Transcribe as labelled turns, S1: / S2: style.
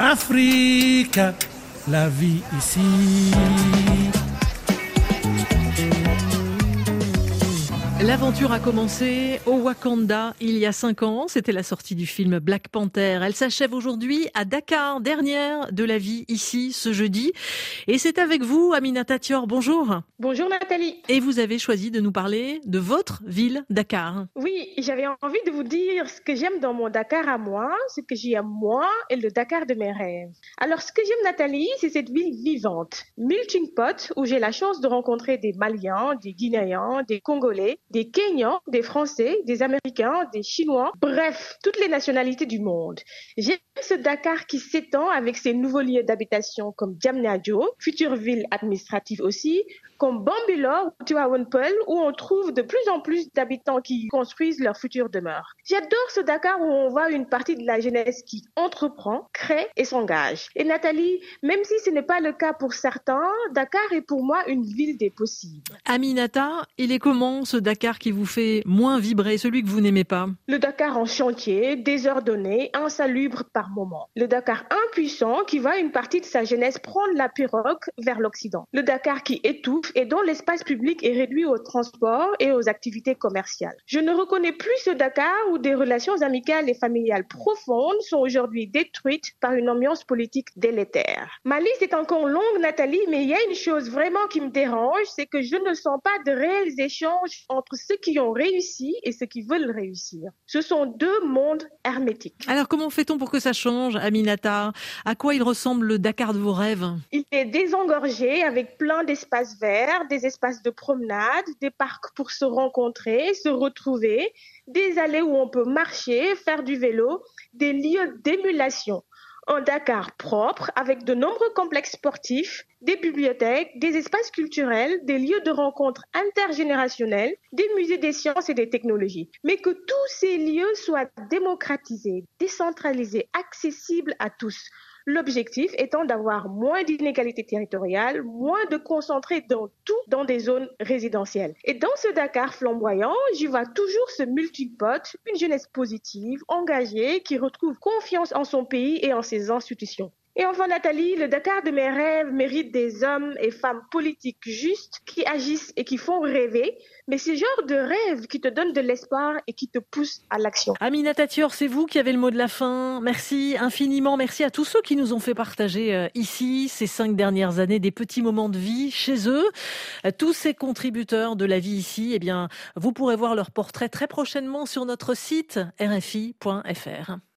S1: Afrique, la vie ici.
S2: L'aventure a commencé au Wakanda il y a cinq ans. C'était la sortie du film Black Panther. Elle s'achève aujourd'hui à Dakar, dernière de la vie ici ce jeudi. Et c'est avec vous, Aminata Tior. Bonjour.
S3: Bonjour Nathalie.
S2: Et vous avez choisi de nous parler de votre ville, Dakar.
S3: Oui, j'avais envie de vous dire ce que j'aime dans mon Dakar à moi, ce que j'aime moi et le Dakar de mes rêves. Alors ce que j'aime Nathalie, c'est cette ville vivante, melting pot où j'ai la chance de rencontrer des Maliens, des Guinéens, des Congolais des Kenyans, des Français, des Américains, des Chinois, bref, toutes les nationalités du monde. J'aime ce Dakar qui s'étend avec ses nouveaux lieux d'habitation comme Diamniadio, future ville administrative aussi, comme Bambilor ou Tuawenpel, où on trouve de plus en plus d'habitants qui construisent leur future demeure. J'adore ce Dakar où on voit une partie de la jeunesse qui entreprend, crée et s'engage. Et Nathalie, même si ce n'est pas le cas pour certains, Dakar est pour moi une ville des possibles.
S2: Aminata, il est comment ce Dakar Dakar qui vous fait moins vibrer, celui que vous n'aimez pas
S3: Le Dakar en chantier, désordonné, insalubre par moments. Le Dakar impuissant qui voit une partie de sa jeunesse prendre la pirogue vers l'Occident. Le Dakar qui étouffe et dont l'espace public est réduit au transport et aux activités commerciales. Je ne reconnais plus ce Dakar où des relations amicales et familiales profondes sont aujourd'hui détruites par une ambiance politique délétère. Ma liste est encore longue, Nathalie, mais il y a une chose vraiment qui me dérange, c'est que je ne sens pas de réels échanges entre ceux qui ont réussi et ceux qui veulent réussir. Ce sont deux mondes hermétiques.
S2: Alors comment fait-on pour que ça change, Aminata? À quoi il ressemble le Dakar de vos rêves?
S3: Il est désengorgé avec plein d'espaces verts, des espaces de promenade, des parcs pour se rencontrer, se retrouver, des allées où on peut marcher, faire du vélo, des lieux d'émulation un Dakar propre avec de nombreux complexes sportifs, des bibliothèques, des espaces culturels, des lieux de rencontres intergénérationnels, des musées des sciences et des technologies. Mais que tous ces lieux soient démocratisés, décentralisés, accessibles à tous L'objectif étant d'avoir moins d'inégalités territoriales, moins de concentrer dans tout dans des zones résidentielles. Et dans ce Dakar flamboyant, j'y vois toujours ce multipote, une jeunesse positive, engagée, qui retrouve confiance en son pays et en ses institutions. Et enfin, Nathalie, le Dakar de mes rêves mérite des hommes et femmes politiques justes qui agissent et qui font rêver. Mais c'est genre de rêve qui te donne de l'espoir et qui te pousse à l'action.
S2: Amina Tatior, c'est vous qui avez le mot de la fin. Merci infiniment. Merci à tous ceux qui nous ont fait partager euh, ici ces cinq dernières années des petits moments de vie chez eux. Euh, tous ces contributeurs de la vie ici, eh bien, vous pourrez voir leur portrait très prochainement sur notre site rfi.fr.